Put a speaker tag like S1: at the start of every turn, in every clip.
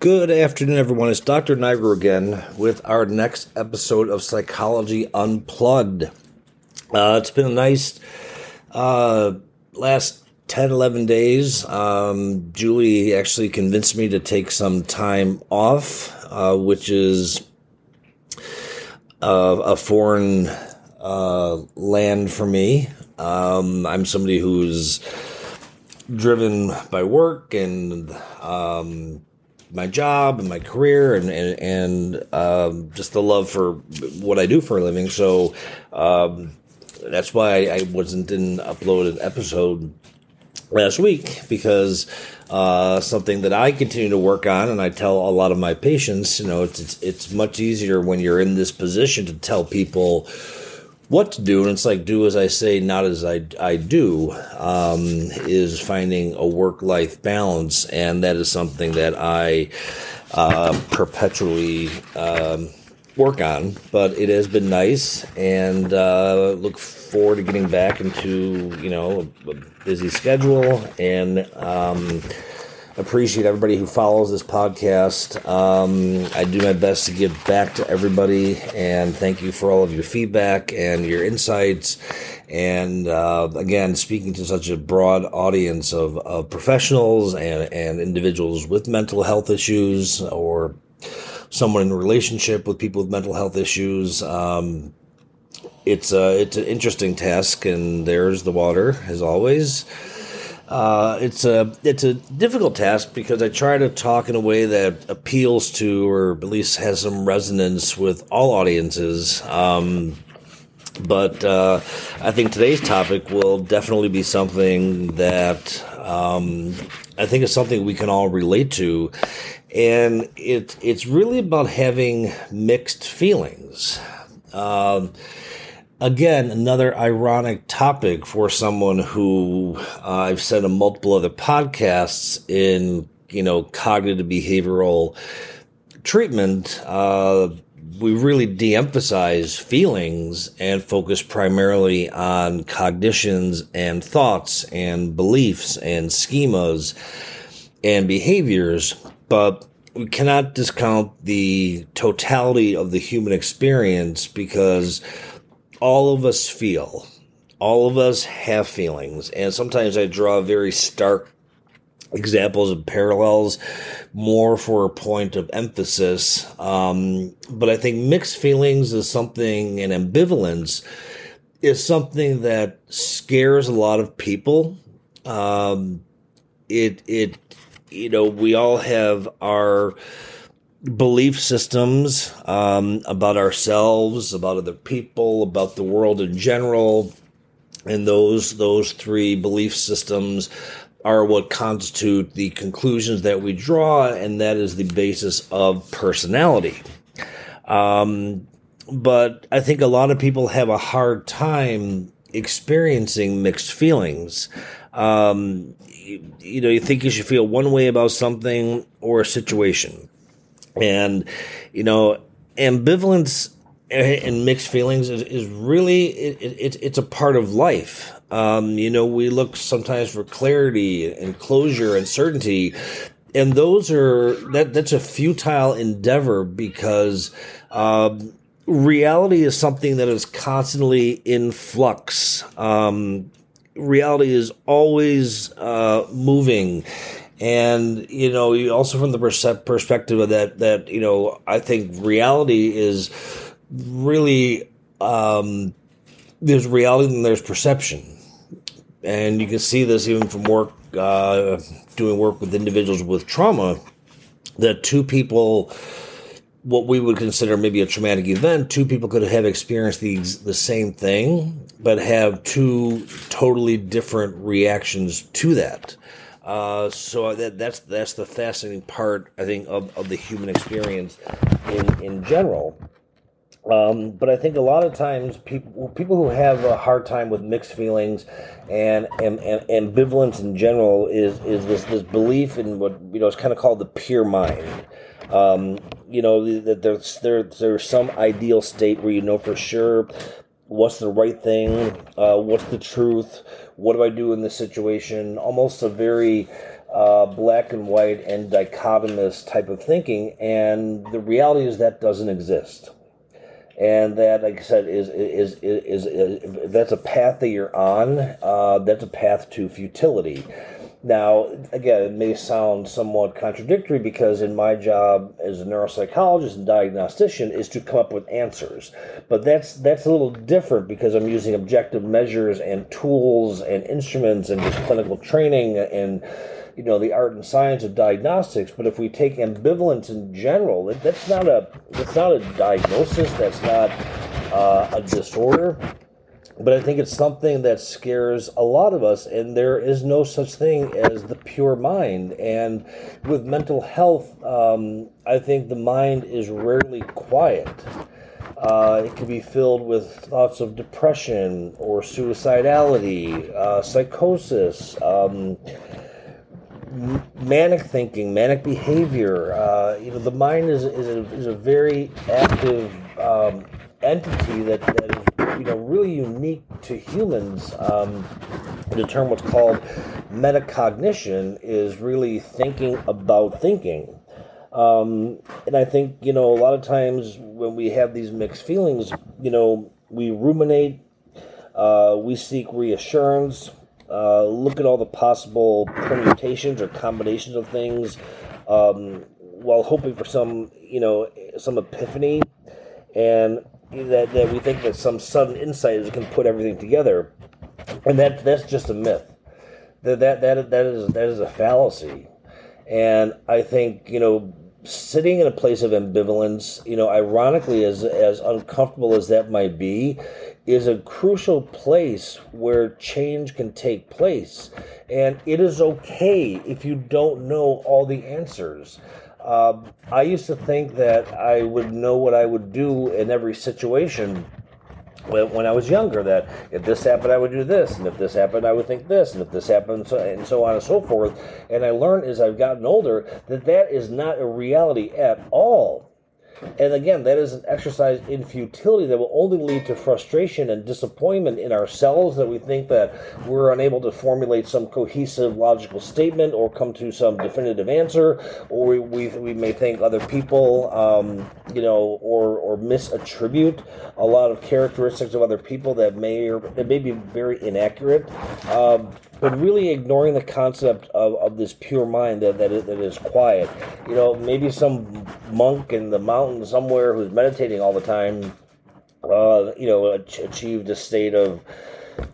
S1: Good afternoon, everyone. It's Dr. Niger again with our next episode of Psychology Unplugged. Uh, it's been a nice uh, last 10, 11 days. Um, Julie actually convinced me to take some time off, uh, which is uh, a foreign uh, land for me. Um, I'm somebody who's driven by work and um, my job and my career and and, and um, just the love for what I do for a living. So um, that's why I wasn't in upload an episode last week because uh, something that I continue to work on, and I tell a lot of my patients, you know, it's it's, it's much easier when you're in this position to tell people what to do, and it's like do as I say, not as I, I do, um, is finding a work life balance, and that is something that I uh, perpetually um, work on. But it has been nice, and uh, look forward to getting back into you know a busy schedule and. Um, appreciate everybody who follows this podcast. Um, I do my best to give back to everybody, and thank you for all of your feedback and your insights. And uh, again, speaking to such a broad audience of, of professionals and, and individuals with mental health issues or someone in a relationship with people with mental health issues. Um, it's a, it's an interesting task, and there's the water as always. Uh, it's a it's a difficult task because I try to talk in a way that appeals to or at least has some resonance with all audiences. Um, but uh, I think today's topic will definitely be something that um, I think is something we can all relate to, and it it's really about having mixed feelings. Um, again, another ironic topic for someone who uh, I've said in multiple other podcasts in, you know, cognitive behavioral treatment. Uh, we really de emphasize feelings and focus primarily on cognitions and thoughts and beliefs and schemas and behaviors, but we cannot discount the totality of the human experience because all of us feel. All of us have feelings. And sometimes I draw very stark examples and parallels more for a point of emphasis. Um, but I think mixed feelings is something, and ambivalence is something that scares a lot of people. Um, it, it, you know, we all have our, belief systems um, about ourselves, about other people, about the world in general, and those those three belief systems are what constitute the conclusions that we draw, and that is the basis of personality. Um, but I think a lot of people have a hard time experiencing mixed feelings. Um, you, you know, you think you should feel one way about something or a situation and, you know, ambivalence and mixed feelings is, is really it, it, it's a part of life. Um, you know, we look sometimes for clarity and closure and certainty, and those are that that's a futile endeavor because um, reality is something that is constantly in flux. Um, reality is always uh, moving and you know also from the perspective of that that you know i think reality is really um, there's reality and there's perception. And you can see this even from work uh, doing work with individuals with trauma that two people what we would consider maybe a traumatic event two people could have experienced the, the same thing but have two totally different reactions to that uh, so that, that's that's the fascinating part, I think, of, of the human experience in in general. Um, but I think a lot of times people people who have a hard time with mixed feelings and, and, and ambivalence in general is is this this belief in what you know is kind of called the pure mind. Um, you know that there's there there's some ideal state where you know for sure what's the right thing, uh, what's the truth, what do I do in this situation? Almost a very uh, black and white and dichotomous type of thinking, and the reality is that doesn't exist. And that, like I said, is is is, is, is that's a path that you're on. Uh, that's a path to futility. Now, again, it may sound somewhat contradictory because in my job as a neuropsychologist and diagnostician is to come up with answers. But that's that's a little different because I'm using objective measures and tools and instruments and just clinical training and you know the art and science of diagnostics. But if we take ambivalence in general, that's not a that's not a diagnosis. That's not uh, a disorder but I think it's something that scares a lot of us, and there is no such thing as the pure mind. And with mental health, um, I think the mind is rarely quiet. Uh, it can be filled with thoughts of depression or suicidality, uh, psychosis, um, manic thinking, manic behavior. Uh, you know, the mind is, is, a, is a very active um, entity that, that is you know really unique to humans. Um, the term what's called metacognition is really thinking about thinking. Um, and I think you know a lot of times when we have these mixed feelings, you know, we ruminate, uh, we seek reassurance, uh, look at all the possible permutations or combinations of things, um, while hoping for some you know some epiphany. And that, that we think that some sudden insight is can put everything together, and that that's just a myth. That that that that is that is a fallacy, and I think you know sitting in a place of ambivalence, you know, ironically, as as uncomfortable as that might be, is a crucial place where change can take place, and it is okay if you don't know all the answers. Um, I used to think that I would know what I would do in every situation when, when I was younger. That if this happened, I would do this, and if this happened, I would think this, and if this happened, so, and so on and so forth. And I learned as I've gotten older that that is not a reality at all. And again, that is an exercise in futility that will only lead to frustration and disappointment in ourselves that we think that we're unable to formulate some cohesive logical statement or come to some definitive answer, or we, we, we may think other people, um, you know, or, or misattribute a lot of characteristics of other people that may or that may be very inaccurate. Um, but really ignoring the concept of, of this pure mind that, that, is, that is quiet. You know, maybe some monk in the mountain somewhere who's meditating all the time, uh, you know, achieved a state of,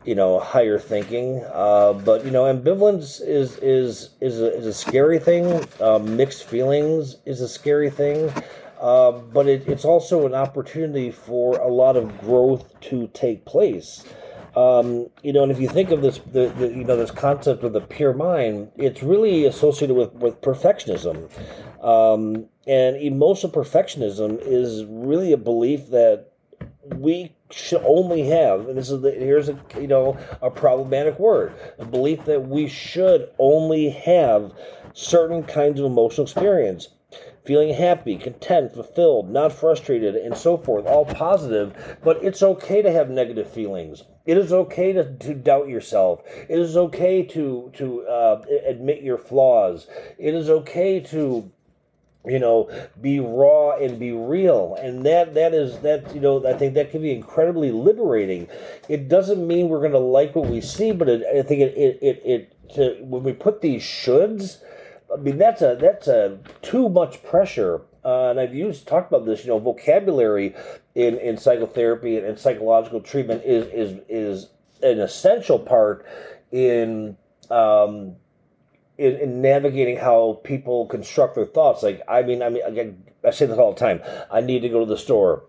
S1: you know, higher thinking. Uh, but you know, ambivalence is is is a, is a scary thing. Uh, mixed feelings is a scary thing. Uh, but it, it's also an opportunity for a lot of growth to take place. Um, you know, and if you think of this, the, the, you know, this concept of the pure mind, it's really associated with with perfectionism, um, and emotional perfectionism is really a belief that we should only have, and this is the, here's a you know a problematic word, a belief that we should only have certain kinds of emotional experience feeling happy, content, fulfilled, not frustrated, and so forth, all positive. But it's okay to have negative feelings. It is okay to, to doubt yourself. It is okay to to uh, admit your flaws. It is okay to you know be raw and be real and that that is that you know i think that can be incredibly liberating it doesn't mean we're going to like what we see but it, i think it it it, it to, when we put these shoulds I mean, that's a that's a too much pressure. Uh, and I've used talked about this. You know, vocabulary in, in psychotherapy and, and psychological treatment is is is an essential part in um, in, in, navigating how people construct their thoughts. Like, I mean, I mean, I, I say this all the time. I need to go to the store.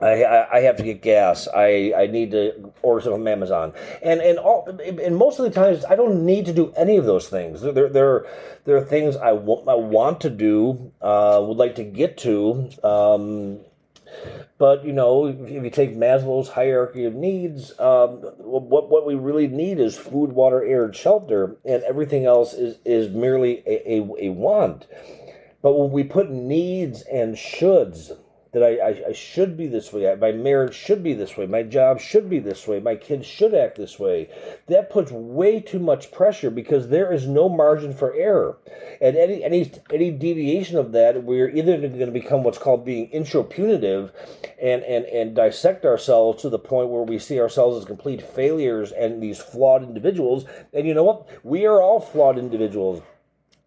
S1: I, I have to get gas. I, I need to order something from Amazon, and and all and most of the times I don't need to do any of those things. There there there are things I want I want to do, uh, would like to get to. Um, but you know, if you take Maslow's hierarchy of needs, um, what what we really need is food, water, air, and shelter, and everything else is is merely a, a, a want. But when we put needs and shoulds that I, I, I should be this way, my marriage should be this way, my job should be this way, my kids should act this way. That puts way too much pressure because there is no margin for error. And any any any deviation of that, we're either going to become what's called being intropunitive and, and, and dissect ourselves to the point where we see ourselves as complete failures and these flawed individuals. And you know what? We are all flawed individuals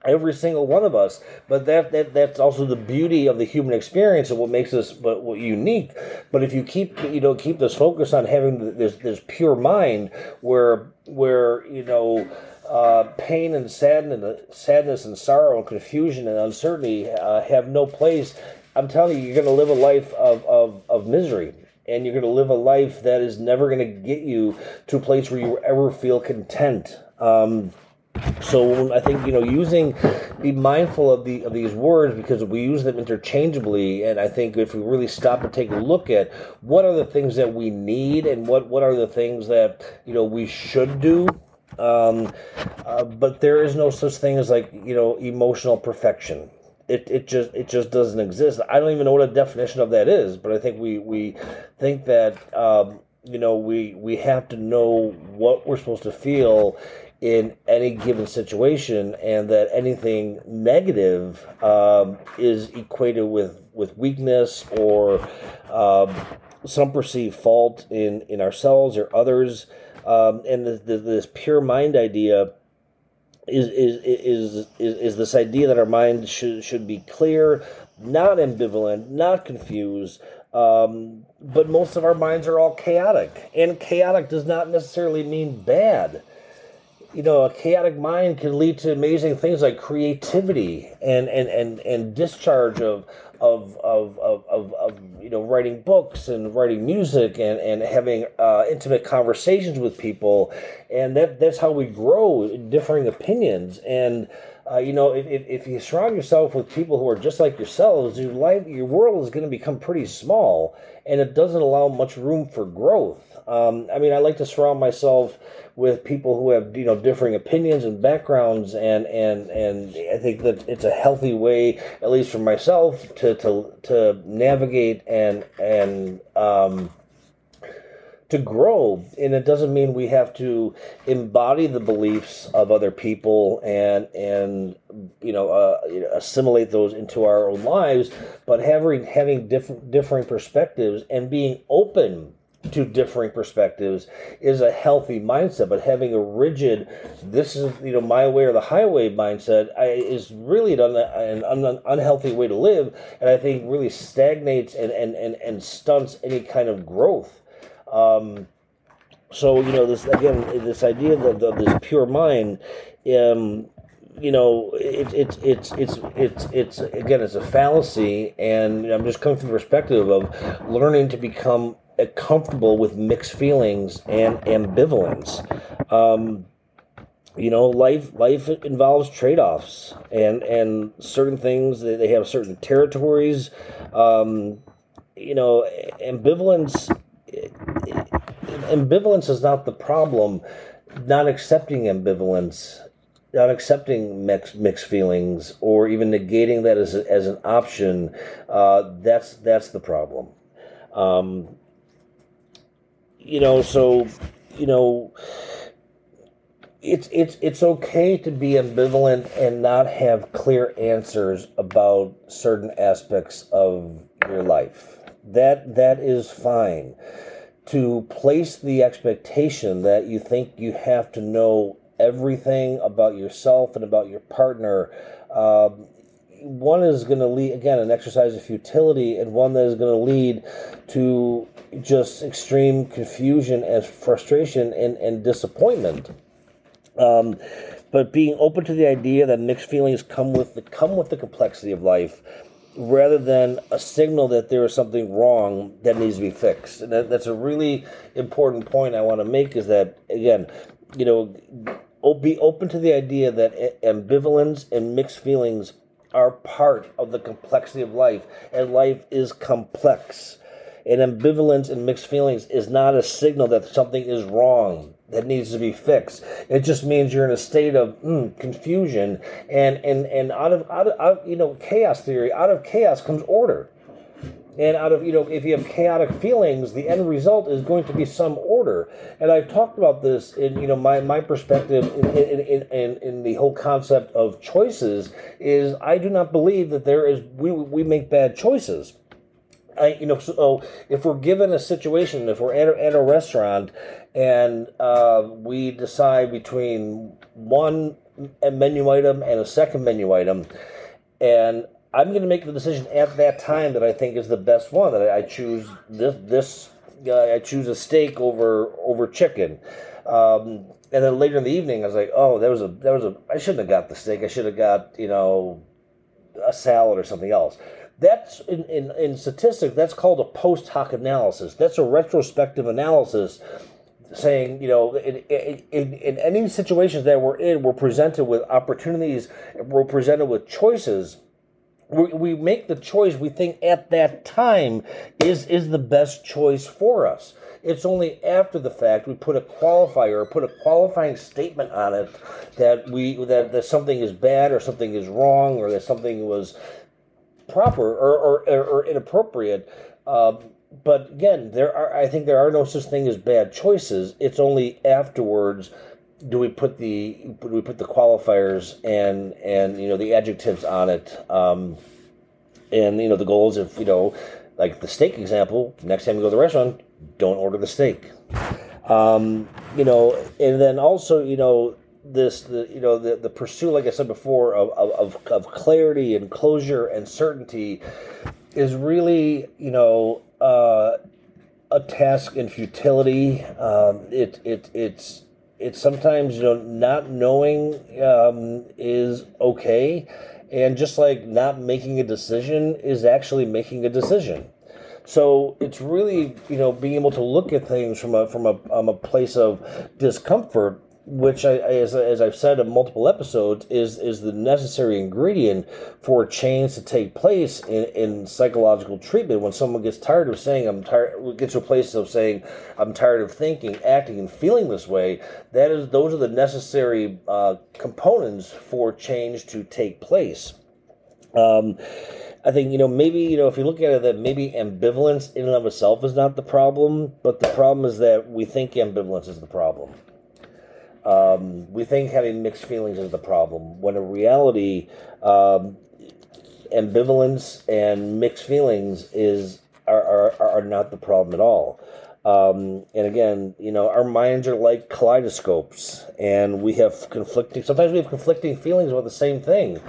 S1: every single one of us but that, that that's also the beauty of the human experience and what makes us but what unique but if you keep you know keep this focus on having this this pure mind where where you know uh, pain and sadness, sadness and sorrow and confusion and uncertainty uh, have no place. I'm telling you, you're going to live a life of, of, of misery and you're going to live a life that is never going to get you to a place where you ever feel content. Um, so I think you know using be mindful of the of these words because we use them interchangeably, and I think if we really stop and take a look at what are the things that we need and what what are the things that you know we should do. Um, uh, but there is no such thing as like you know emotional perfection. It, it just it just doesn't exist. I don't even know what a definition of that is, but I think we we think that um, you know we we have to know what we're supposed to feel in any given situation, and that anything negative um, is equated with with weakness or um, some perceived fault in in ourselves or others. Um, and the, the, this pure mind idea is, is is is is this idea that our mind should should be clear, not ambivalent, not confused. Um, but most of our minds are all chaotic, and chaotic does not necessarily mean bad you know, a chaotic mind can lead to amazing things like creativity and and and, and discharge of of, of, of, of, of you know writing books and writing music and, and having uh, intimate conversations with people. And that that's how we grow differing opinions. And uh, you know if, if you surround yourself with people who are just like yourselves your life your world is going to become pretty small and it doesn't allow much room for growth um, i mean i like to surround myself with people who have you know differing opinions and backgrounds and and and I think that it's a healthy way at least for myself to to to navigate and and um, to grow. And it doesn't mean we have to embody the beliefs of other people and and you know uh, assimilate those into our own lives but having having different differing perspectives and being open to differing perspectives is a healthy mindset but having a rigid this is you know my way or the highway mindset I, is really an, an, unhealthy way to live and i think really stagnates and, and, and, and stunts any kind of growth. Um, so you know this again this idea of, of this pure mind um, you know, it's it's it's it's it's it's again, it's a fallacy, and I'm just coming from the perspective of learning to become comfortable with mixed feelings and ambivalence. Um, you know, life life involves trade offs, and and certain things they have certain territories. Um, you know, ambivalence ambivalence is not the problem. Not accepting ambivalence, not accepting mixed mixed feelings, or even negating that as a, as an option, uh, that's that's the problem. Um, you know, so you know, it's it's it's okay to be ambivalent and not have clear answers about certain aspects of your life. That that is fine. To place the expectation that you think you have to know everything about yourself and about your partner um, one is going to lead again an exercise of futility and one that is going to lead to just extreme confusion and frustration and, and disappointment um, but being open to the idea that mixed feelings come with the come with the complexity of life rather than a signal that there is something wrong that needs to be fixed and that, that's a really important point i want to make is that again you know be open to the idea that ambivalence and mixed feelings are part of the complexity of life, and life is complex. And ambivalence and mixed feelings is not a signal that something is wrong that needs to be fixed. It just means you're in a state of mm, confusion, and and and out of, out of out, you know chaos theory. Out of chaos comes order. And out of, you know, if you have chaotic feelings, the end result is going to be some order. And I've talked about this in, you know, my, my perspective in, in, in, in, the whole concept of choices is I do not believe that there is, we, we make bad choices. I, you know, so if we're given a situation, if we're at a, at a restaurant and uh, we decide between one menu item and a second menu item, and I'm going to make the decision at that time that I think is the best one. That I, choose this this uh, I choose a steak over over chicken. Um, and then later in the evening, I was like, oh, that was a that was a I shouldn't have got the steak. I should have got you know a salad or something else. That's in, in, in statistics, that's called a post hoc analysis. That's a retrospective analysis saying, you know, in, in, in any situations that we're in, we're presented with opportunities, we're presented with choices. We, we make the choice we think at that time is is the best choice for us. It's only after the fact we put a qualifier or put a qualifying statement on it that we that, that something is bad or something is wrong or that something was proper or, or, or inappropriate. Um, but again, there are I think there are no such thing as bad choices. It's only afterwards do we put the do we put the qualifiers and and you know the adjectives on it. Um, and you know the goals if you know like the steak example, next time you go to the restaurant, don't order the steak. Um, you know, and then also you know this the you know the the pursuit like I said before of of, of clarity and closure and certainty is really you know uh, a task in futility. Um, it it it's it's sometimes you know not knowing um, is okay, and just like not making a decision is actually making a decision. So it's really you know being able to look at things from a from a um, a place of discomfort which I, as, as I've said in multiple episodes, is is the necessary ingredient for change to take place in, in psychological treatment. When someone gets tired of saying I'm tired, gets to a place of saying I'm tired of thinking, acting, and feeling this way, that is those are the necessary uh, components for change to take place. Um, I think you know maybe you know if you look at it that maybe ambivalence in and of itself is not the problem, but the problem is that we think ambivalence is the problem. Um, we think having mixed feelings is the problem, when in reality, um, ambivalence and mixed feelings is are, are, are not the problem at all. Um, and again, you know, our minds are like kaleidoscopes, and we have conflicting. Sometimes we have conflicting feelings about the same thing,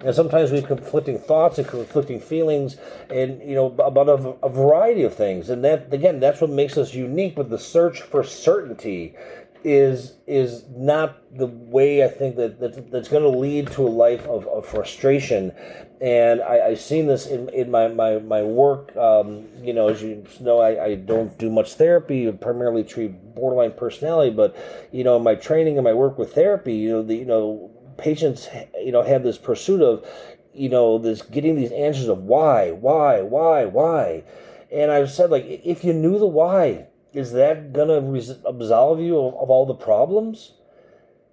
S1: and sometimes we have conflicting thoughts and conflicting feelings, and you know, about a, a variety of things. And that again, that's what makes us unique. But the search for certainty is is not the way I think that, that that's going to lead to a life of, of frustration. And I, I've seen this in, in my, my, my work. Um, you know, as you know, I, I don't do much therapy, I primarily treat borderline personality. But, you know, my training and my work with therapy, you know, the, you know, patients, you know, have this pursuit of, you know, this getting these answers of why, why, why, why. And I've said, like, if you knew the why, is that gonna res- absolve you of, of, all the problems?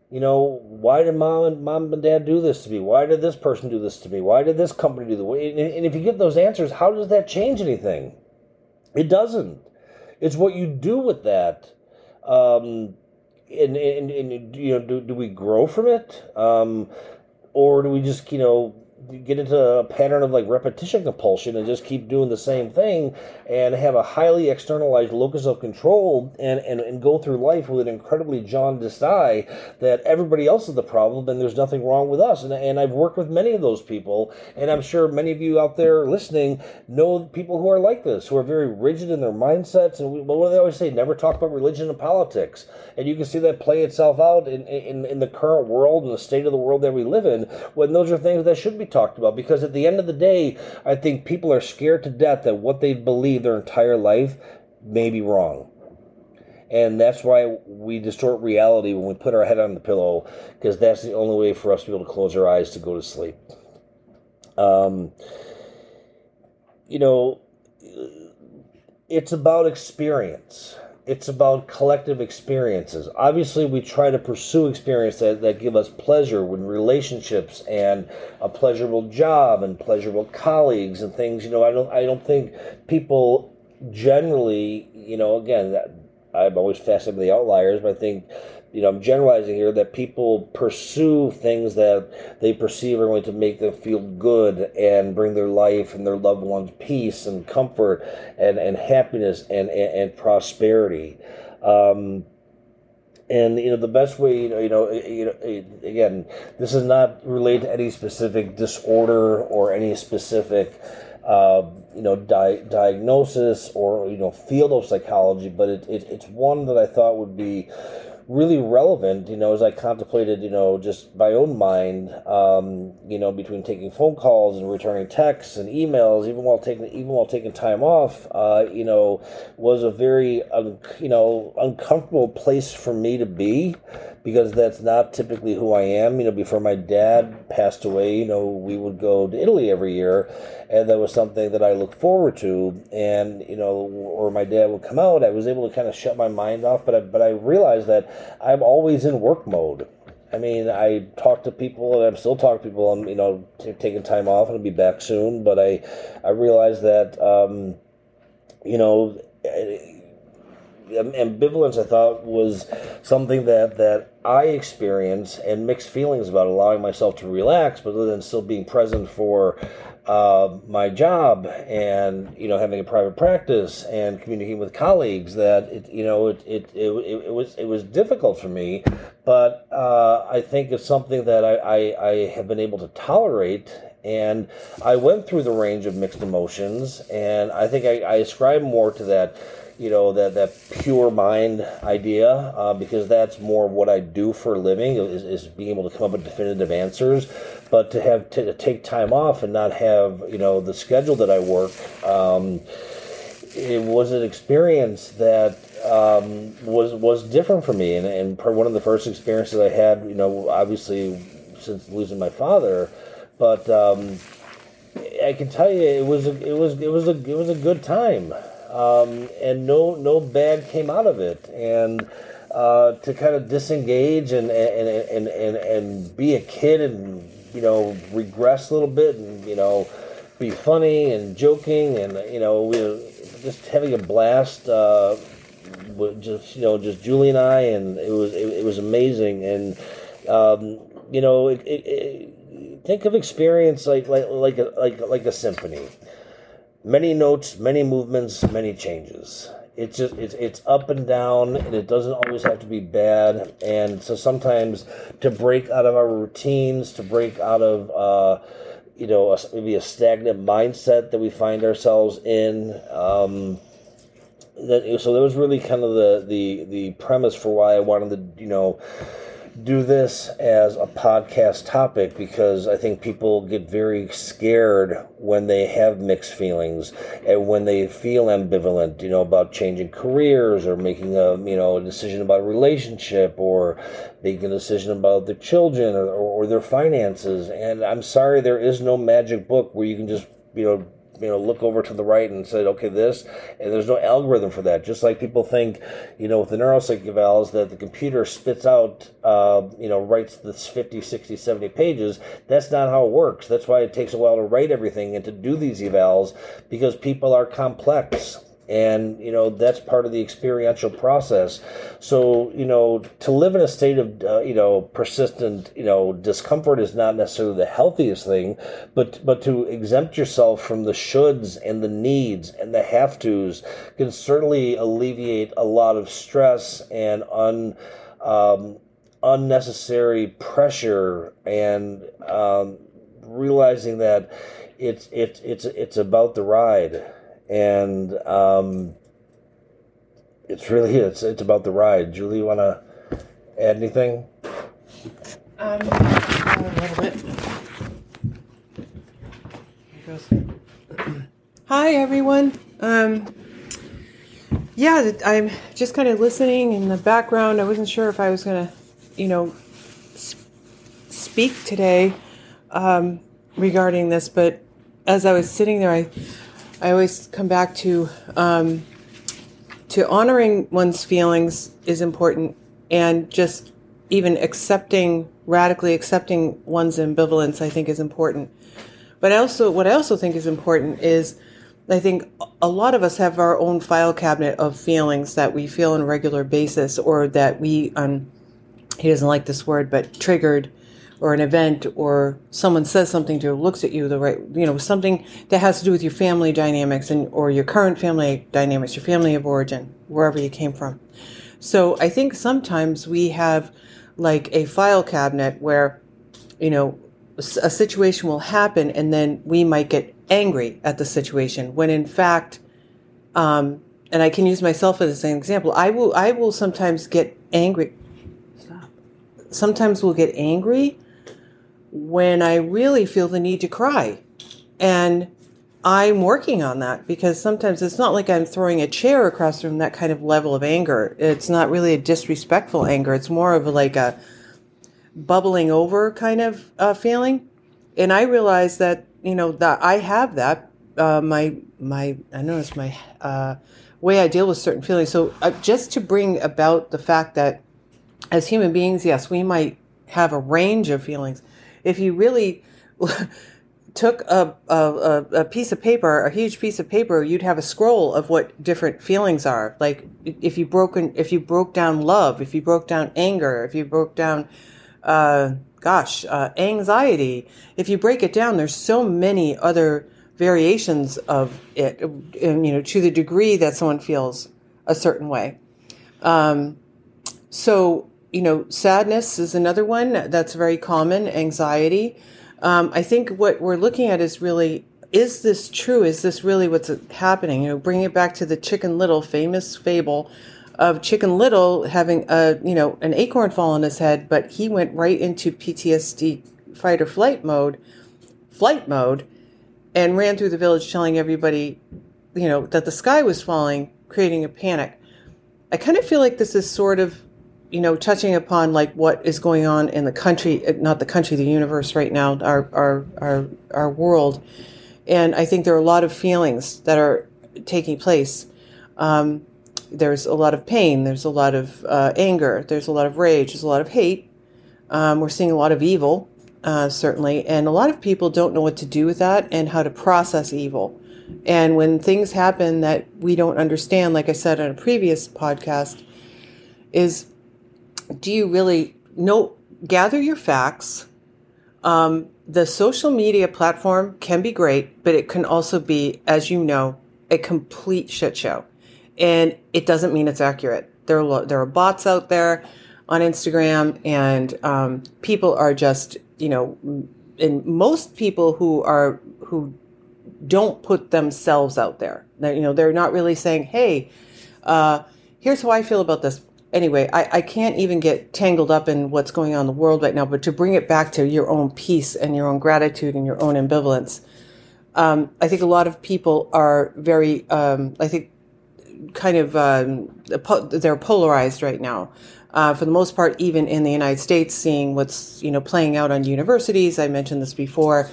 S1: You know, why did mom and mom and dad do this to me? Why did this person do this to me? Why did this company do the way? And, and if you get those answers, how does that change anything? It doesn't. It's what you do with that. Um, and, and, and you know, do, do we grow from it? Um, or do we just, you know, get into a pattern of like repetition compulsion and just keep doing the same thing and have a highly externalized locus of control and, and, and go through life with an incredibly jaundiced eye that everybody else is the problem and there's nothing wrong with us. And, and I've worked with many of those people, and I'm sure many of you out there listening know people who are like this, who are very rigid in their mindsets. And we, what do they always say? Never talk about religion and politics. And you can see that play itself out in, in, in the current world and the state of the world that we live in when those are things that should be talked about because at the end of the day, I think people are scared to death that what they've believed their entire life may be wrong. And that's why we distort reality when we put our head on the pillow, because that's the only way for us to be able to close our eyes to go to sleep. Um, you know, it's about experience. It's about collective experiences. Obviously, we try to pursue experiences that, that give us pleasure with relationships and a pleasurable job and pleasurable colleagues and things. You know, I don't I don't think people generally, you know, again, that, I'm always fascinated by the outliers, but I think you know, I'm generalizing here that people pursue things that they perceive are going to make them feel good and bring their life and their loved ones peace and comfort and, and happiness and, and, and prosperity. Um, and you know the best way you know you know you know again this is not related to any specific disorder or any specific uh, you know di- diagnosis or you know field of psychology but it, it, it's one that i thought would be really relevant, you know, as I contemplated, you know, just my own mind, um, you know, between taking phone calls and returning texts and emails, even while taking even while taking time off, uh, you know, was a very, you know, uncomfortable place for me to be because that's not typically who I am. You know, before my dad passed away, you know, we would go to Italy every year, and that was something that I looked forward to. And you know, or my dad would come out, I was able to kind of shut my mind off. But I, but I realized that I'm always in work mode. I mean, I talk to people, and I'm still talking to people. I'm, you know, t- taking time off, and I'll be back soon. But I, I realized that, um, you know, ambivalence I thought was something that that I experience and mixed feelings about allowing myself to relax, but then still being present for uh, my job and you know having a private practice and communicating with colleagues. That it you know it it, it, it was it was difficult for me, but uh, I think it's something that I, I, I have been able to tolerate and I went through the range of mixed emotions, and I think I, I ascribe more to that you know that that pure mind idea uh, because that's more of what I do for a living is, is being able to come up with definitive answers. But to have to, to take time off and not have you know the schedule that I work, um, it was an experience that um, was was different for me. And, and one of the first experiences I had, you know, obviously since losing my father, but. Um, I can tell you, it was a, it was it was a it was a good time um, and no no bad came out of it. And uh, to kind of disengage and and, and and and be a kid and you know regress a little bit and you know be funny and joking and you know we just having a blast. Uh, just you know, just Julie and I, and it was it, it was amazing. And um, you know, it, it, think of experience like like like a, like like a symphony many notes, many movements, many changes. It's just it's it's up and down, and it doesn't always have to be bad. And so sometimes to break out of our routines, to break out of uh, you know a, maybe a stagnant mindset that we find ourselves in. Um, that so that was really kind of the the the premise for why I wanted to you know do this as a podcast topic because I think people get very scared when they have mixed feelings and when they feel ambivalent, you know, about changing careers or making a, you know, a decision about a relationship or making a decision about their children or, or their finances. And I'm sorry, there is no magic book where you can just, you know, you know look over to the right and say okay this and there's no algorithm for that. Just like people think you know with the neuropsych evals that the computer spits out uh, you know writes this 50 60 70 pages that's not how it works. That's why it takes a while to write everything and to do these evals because people are complex and you know that's part of the experiential process. So you know to live in a state of uh, you know persistent you know discomfort is not necessarily the healthiest thing but but to exempt yourself from the shoulds and the needs and the have tos can certainly alleviate a lot of stress and un um, unnecessary pressure and um, realizing that it's it's it's it's about the ride and um, it's really it's it's about the ride. Julie, you want to add anything?
S2: Um, a little bit. Hi everyone. Um, yeah, I'm just kind of listening in the background. I wasn't sure if I was gonna, you know, speak today um, regarding this, but as I was sitting there, I I always come back to um, to honoring one's feelings is important and just even accepting radically accepting one's ambivalence i think is important. But I also what I also think is important is I think a lot of us have our own file cabinet of feelings that we feel on a regular basis or that we um he doesn't like this word but triggered or an event or someone says something to you, looks at you the right you know something that has to do with your family dynamics and or your current family dynamics your family of origin wherever you came from. So i think sometimes we have like a file cabinet where you know a situation will happen and then we might get angry at the situation when in fact um, and i can use myself as an example. I will i will sometimes get angry. Stop. sometimes we'll get angry when I really feel the need to cry. And I'm working on that because sometimes it's not like I'm throwing a chair across the room, that kind of level of anger. It's not really a disrespectful anger. It's more of like a bubbling over kind of uh, feeling. And I realize that, you know, that I have that. Uh, my, my, I notice my uh, way I deal with certain feelings. So uh, just to bring about the fact that as human beings, yes, we might have a range of feelings if you really took a, a, a, piece of paper, a huge piece of paper, you'd have a scroll of what different feelings are. Like if you broke if you broke down love, if you broke down anger, if you broke down, uh, gosh, uh, anxiety. If you break it down, there's so many other variations of it. You know, to the degree that someone feels a certain way. Um, so you know, sadness is another one that's very common, anxiety. Um, I think what we're looking at is really is this true? Is this really what's happening? You know, bring it back to the Chicken Little famous fable of Chicken Little having a you know an acorn fall on his head, but he went right into PTSD fight or flight mode, flight mode, and ran through the village telling everybody, you know, that the sky was falling, creating a panic. I kind of feel like this is sort of you know, touching upon like what is going on in the country, not the country, the universe right now, our our our our world, and I think there are a lot of feelings that are taking place. Um, there's a lot of pain. There's a lot of uh, anger. There's a lot of rage. There's a lot of hate. Um, we're seeing a lot of evil, uh, certainly, and a lot of people don't know what to do with that and how to process evil. And when things happen that we don't understand, like I said on a previous podcast, is do you really know? Gather your facts. Um, the social media platform can be great, but it can also be, as you know, a complete shit show. And it doesn't mean it's accurate. There are, there are bots out there on Instagram, and um, people are just, you know, and most people who are who don't put themselves out there. You know, they're not really saying, "Hey, uh, here's how I feel about this anyway, I, I can't even get tangled up in what's going on in the world right now, but to bring it back to your own peace and your own gratitude and your own ambivalence, um, I think a lot of people are very, um, I think, kind of, um, they're polarized right now. Uh, for the most part, even in the United States, seeing what's you know playing out on universities. I mentioned this before,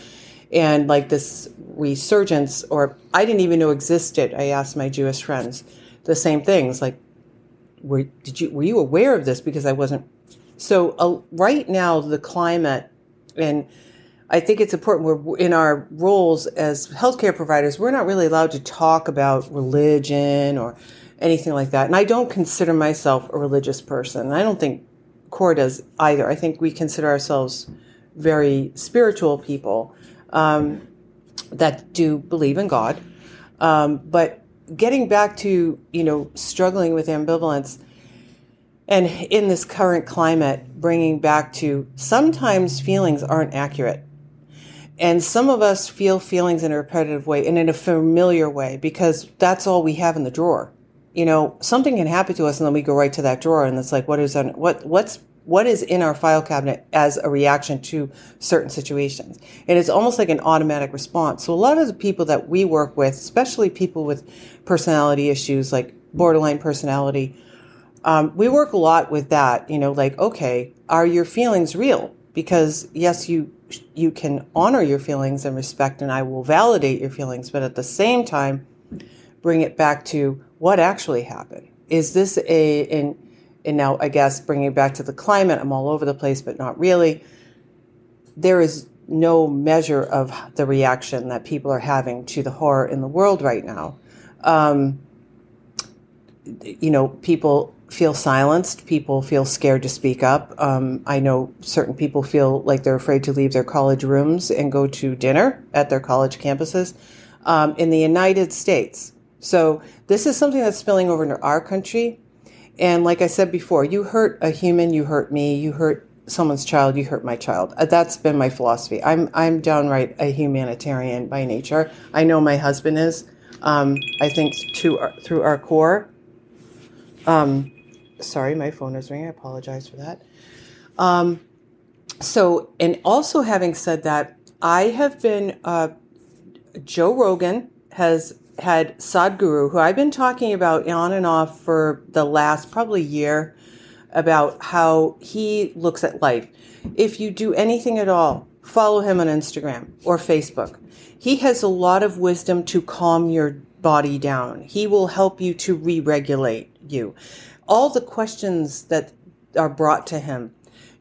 S2: and like this resurgence, or I didn't even know existed. I asked my Jewish friends the same things, like were did you were you aware of this? Because I wasn't. So uh, right now the climate and I think it's important we're in our roles as healthcare providers we're not really allowed to talk about religion or anything like that. And I don't consider myself a religious person. I don't think CORE does either. I think we consider ourselves very spiritual people um, that do believe in God. Um, but getting back to you know struggling with ambivalence and in this current climate bringing back to sometimes feelings aren't accurate. And some of us feel feelings in a repetitive way and in a familiar way because that's all we have in the drawer. You know something can happen to us and then we go right to that drawer and it's like what is on what what's what is in our file cabinet as a reaction to certain situations. And it's almost like an automatic response. So a lot of the people that we work with, especially people with personality issues like borderline personality, um, we work a lot with that. You know, like, okay, are your feelings real? Because yes, you you can honor your feelings and respect, and I will validate your feelings, but at the same time, bring it back to what actually happened is this a in and now I guess bringing it back to the climate, I'm all over the place, but not really. There is no measure of the reaction that people are having to the horror in the world right now. Um, you know, people feel silenced. People feel scared to speak up. Um, I know certain people feel like they're afraid to leave their college rooms and go to dinner at their college campuses. Um, in the United States, so this is something that's spilling over into our country. And like I said before, you hurt a human, you hurt me, you hurt someone's child, you hurt my child. Uh, that's been my philosophy. I'm I'm downright a humanitarian by nature. I know my husband is. Um, I think to our, through our core. Um, sorry, my phone is ringing. I apologize for that. Um, so, and also having said that, I have been. Uh, Joe Rogan has had Sadhguru, who I've been talking about on and off for the last probably year, about how he looks at life. If you do anything at all, follow him on Instagram or Facebook. He has a lot of wisdom to calm your body down. He will help you to re regulate you. All the questions that are brought to him.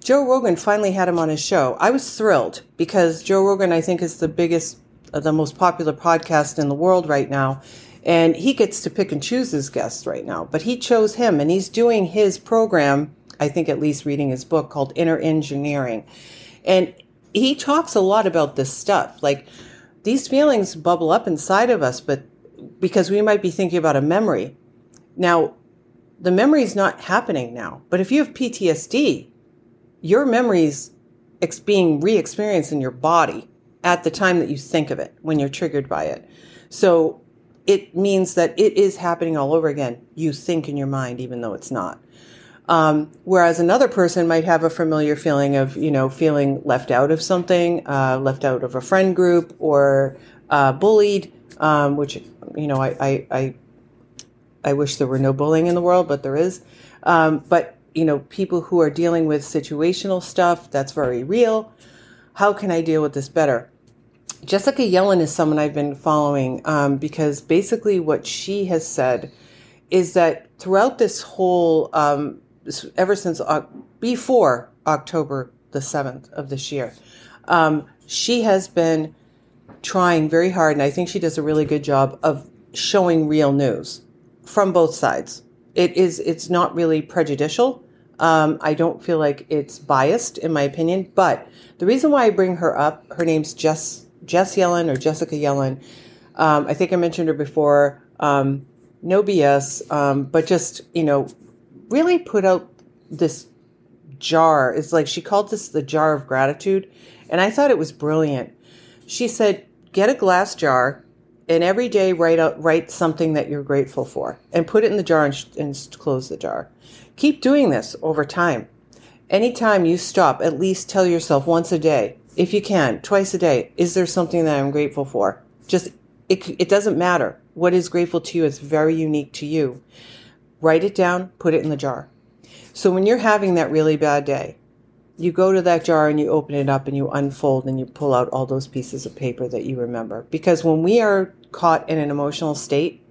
S2: Joe Rogan finally had him on his show. I was thrilled because Joe Rogan, I think, is the biggest the most popular podcast in the world right now. And he gets to pick and choose his guests right now. But he chose him and he's doing his program, I think at least reading his book called Inner Engineering. And he talks a lot about this stuff. Like these feelings bubble up inside of us, but because we might be thinking about a memory. Now, the memory is not happening now. But if you have PTSD, your memories being re experienced in your body at the time that you think of it when you're triggered by it. So it means that it is happening all over again. You think in your mind, even though it's not. Um, whereas another person might have a familiar feeling of, you know, feeling left out of something, uh, left out of a friend group, or uh, bullied, um, which, you know, I, I, I, I, wish there were no bullying in the world, but there is. Um, but, you know, people who are dealing with situational stuff, that's very real. How can I deal with this better? Jessica Yellin is someone I've been following um, because basically what she has said is that throughout this whole, um, ever since uh, before October the 7th of this year, um, she has been trying very hard, and I think she does a really good job of showing real news from both sides. It is, it's not really prejudicial. Um, I don't feel like it's biased, in my opinion. But the reason why I bring her up, her name's Jess Jess Yellin or Jessica Yellin. Um, I think I mentioned her before. Um, no BS, um, but just you know, really put out this jar. It's like she called this the jar of gratitude, and I thought it was brilliant. She said, "Get a glass jar." And every day, write out write something that you're grateful for, and put it in the jar and, and close the jar. Keep doing this over time. Anytime you stop, at least tell yourself once a day, if you can, twice a day, is there something that I'm grateful for? Just, it, it doesn't matter. What is grateful to you is very unique to you. Write it down, put it in the jar. So when you're having that really bad day, you go to that jar and you open it up and you unfold and you pull out all those pieces of paper that you remember. Because when we are caught in an emotional state,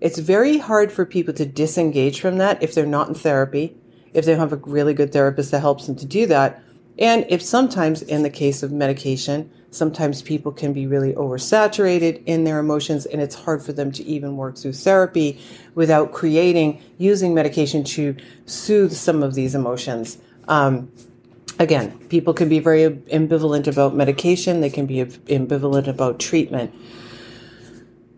S2: it's very hard for people to disengage from that if they're not in therapy, if they don't have a really good therapist that helps them to do that. And if sometimes, in the case of medication, sometimes people can be really oversaturated in their emotions and it's hard for them to even work through therapy without creating, using medication to soothe some of these emotions. Um, again, people can be very ambivalent about medication, they can be ambivalent about treatment.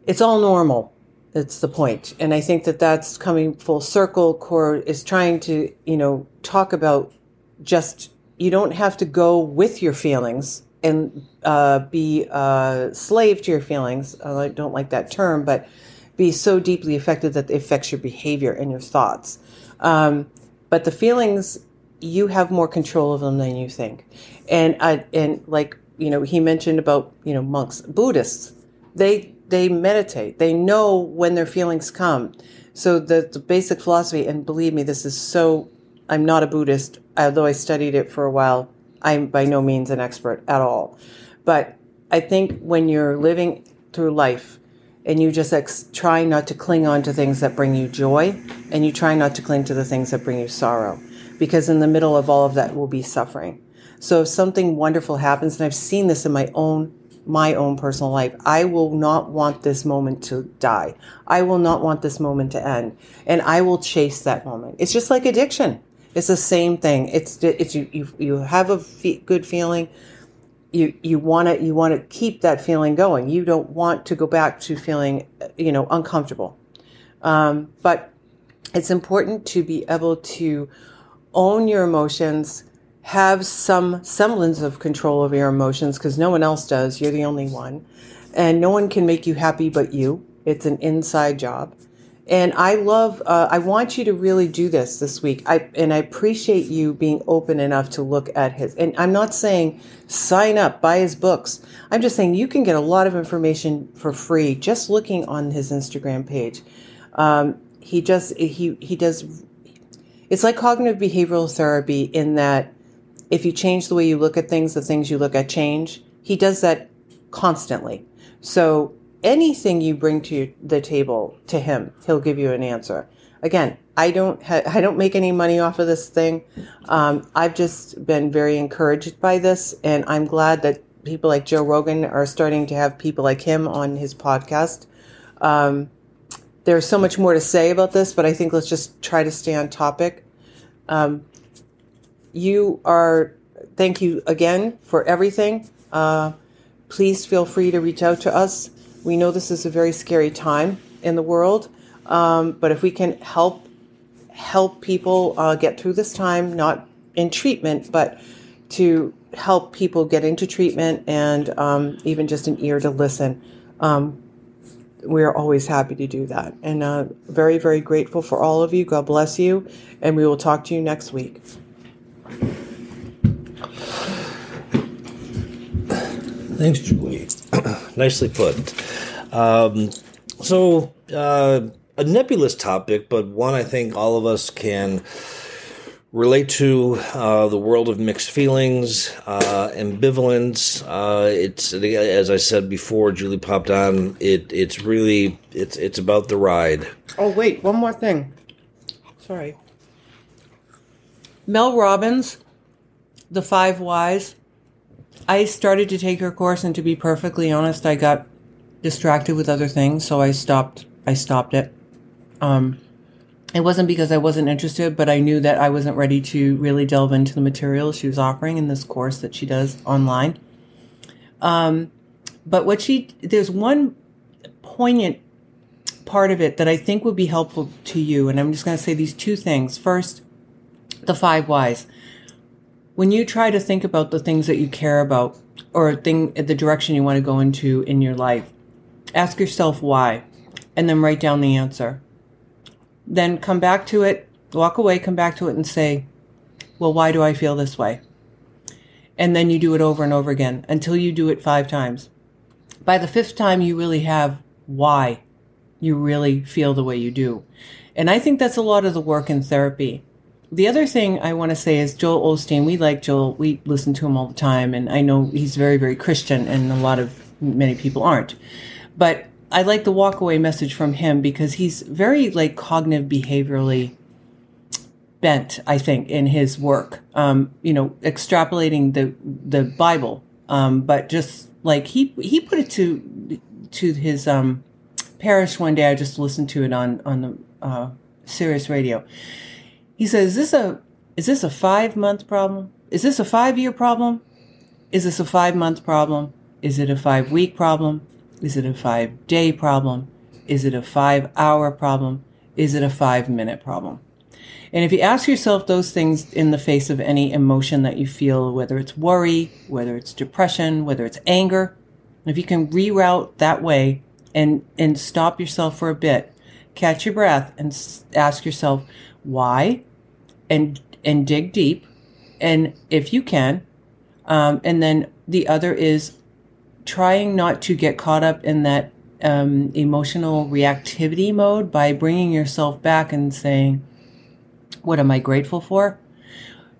S2: It's all normal that's the point. And I think that that's coming full circle. Core is trying to, you know, talk about just you don't have to go with your feelings and uh, be a slave to your feelings. I don't like that term, but be so deeply affected that it affects your behavior and your thoughts. Um, but the feelings, you have more control of them than you think. And I, and like you know, he mentioned about you know monks, Buddhists. They they meditate. They know when their feelings come. So the, the basic philosophy, and believe me, this is so, I'm not a Buddhist, although I studied it for a while. I'm by no means an expert at all. But I think when you're living through life, and you just ex- try not to cling on to things that bring you joy and you try not to cling to the things that bring you sorrow because in the middle of all of that will be suffering so if something wonderful happens and i've seen this in my own my own personal life i will not want this moment to die. I will not want this moment to end. And i will chase that moment. It's just like addiction. It's the same thing. It's it's you you, you have a good feeling. You you want to you want to keep that feeling going. You don't want to go back to feeling you know uncomfortable. Um, but it's important to be able to own your emotions, have some semblance of control of your emotions because no one else does. You're the only one, and no one can make you happy but you. It's an inside job. And I love, uh, I want you to really do this this week. I, and I appreciate you being open enough to look at his, and I'm not saying sign up, buy his books. I'm just saying you can get a lot of information for free just looking on his Instagram page. Um, he just, he, he does, it's like cognitive behavioral therapy in that if you change the way you look at things, the things you look at change. He does that constantly. So anything you bring to the table to him, he'll give you an answer. Again, I don't ha- I don't make any money off of this thing. Um, I've just been very encouraged by this, and I'm glad that people like Joe Rogan are starting to have people like him on his podcast. Um, there's so much more to say about this, but I think let's just try to stay on topic. Um, you are, thank you again for everything. Uh, please feel free to reach out to us. We know this is a very scary time in the world, um, but if we can help help people uh, get through this time, not in treatment, but to help people get into treatment and um, even just an ear to listen, um, we are always happy to do that. And uh, very, very grateful for all of you. God bless you. And we will talk to you next week.
S1: Thanks, Julie. Nicely put. Um, so, uh, a nebulous topic, but one I think all of us can relate to uh, the world of mixed feelings, uh, ambivalence. Uh, it's as I said before, Julie popped on. It it's really it's it's about the ride.
S2: Oh wait, one more thing. Sorry. Mel Robbins, The Five Whys. I started to take her course, and to be perfectly honest, I got distracted with other things, so I stopped. I stopped it. Um, it wasn't because I wasn't interested, but I knew that I wasn't ready to really delve into the material she was offering in this course that she does online. Um, but what she there's one poignant part of it that I think would be helpful to you, and I'm just going to say these two things. First, the five whys. When you try to think about the things that you care about or thing the direction you want to go into in your life, ask yourself why, and then write down the answer then come back to it, walk away, come back to it and say, well, why do I feel this way? And then you do it over and over again until you do it five times. By the fifth time, you really have why you really feel the way you do. And I think that's a lot of the work in therapy. The other thing I want to say is Joel Osteen. We like Joel. We listen to him all the time. And I know he's very, very Christian and a lot of many people aren't. But I like the walkaway message from him because he's very like cognitive behaviorally bent, I think, in his work. Um, you know, extrapolating the the Bible, um, but just like he he put it to to his um, parish one day. I just listened to it on on the uh, Sirius Radio. He says, "Is this a is this a five month problem? Is this a five year problem? Is this a five month problem? Is it a five week problem? Is it a five day problem? Is it a five hour problem? Is it a five minute problem? And if you ask yourself those things in the face of any emotion that you feel, whether it's worry, whether it's depression, whether it's anger, if you can reroute that way and, and stop yourself for a bit, catch your breath and ask yourself why and, and dig deep. And if you can, um, and then the other is trying not to get caught up in that um, emotional reactivity mode by bringing yourself back and saying, What am I grateful for?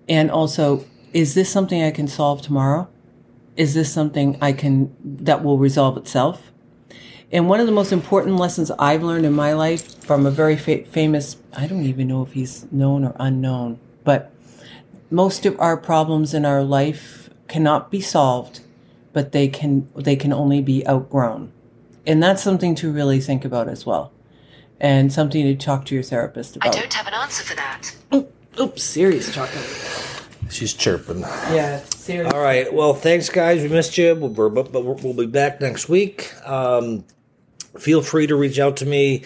S2: And also, is this something I can solve tomorrow? Is this something I can, that will resolve itself? And one of the most important lessons I've learned in my life from a very fa- famous, I don't even know if he's known or unknown, but most of our problems in our life cannot be solved, but they can they can only be outgrown. And that's something to really think about as well. And something to talk to your therapist about.
S3: I don't have an answer for that.
S2: Oops, serious talking.
S1: She's chirping.
S2: Yeah, Siri.
S1: All right. Well, thanks, guys. We missed you. We'll, we're, but we'll we'll be back next week. Um, feel free to reach out to me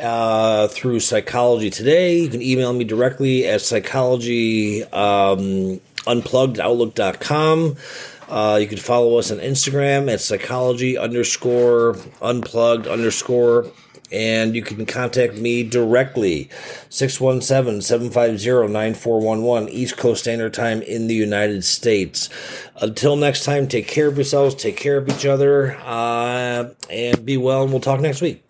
S1: uh, through Psychology Today. You can email me directly at psychology um, unplugged outlook.com. Uh, you can follow us on Instagram at psychology underscore unplugged underscore. And you can contact me directly, 617 750 9411, East Coast Standard Time in the United States. Until next time, take care of yourselves, take care of each other, uh, and be well, and we'll talk next week.